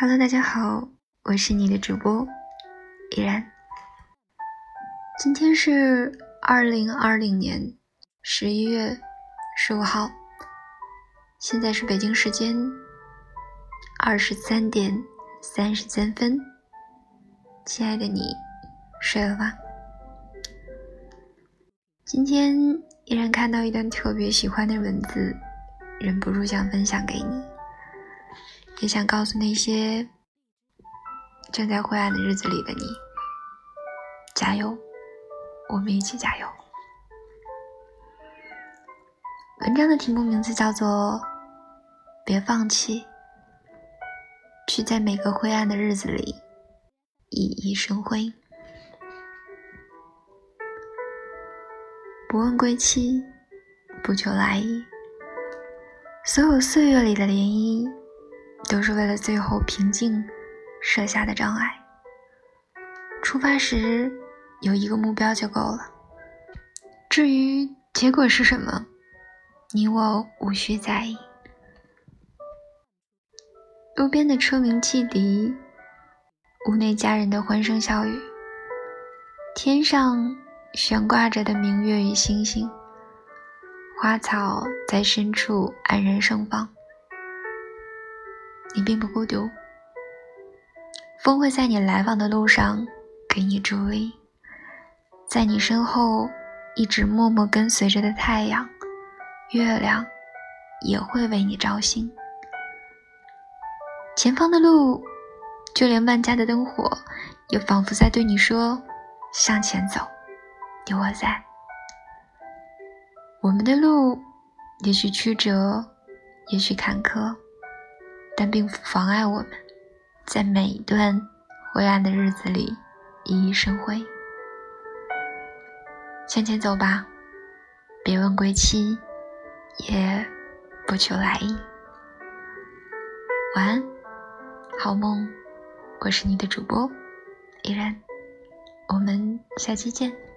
Hello，大家好，我是你的主播依然。今天是二零二零年十一月十五号，现在是北京时间二十三点三十三分。亲爱的你，睡了吗？今天依然看到一段特别喜欢的文字，忍不住想分享给你。也想告诉那些正在灰暗的日子里的你，加油！我们一起加油。文章的题目名字叫做《别放弃，去在每个灰暗的日子里熠熠生辉》。不问归期，不求来意，所有岁月里的涟漪。都是为了最后平静设下的障碍。出发时有一个目标就够了，至于结果是什么，你我无需在意。路边的车鸣汽笛，屋内家人的欢声笑语，天上悬挂着的明月与星星，花草在深处黯然盛放。你并不孤独，风会在你来往的路上给你助力，在你身后一直默默跟随着的太阳、月亮也会为你照星。前方的路，就连万家的灯火，也仿佛在对你说：“向前走，有我在。”我们的路，也许曲折，也许坎坷。但并不妨碍我们，在每一段灰暗的日子里熠熠生辉。向前走吧，别问归期，也不求来意。晚安，好梦。我是你的主播依然，我们下期见。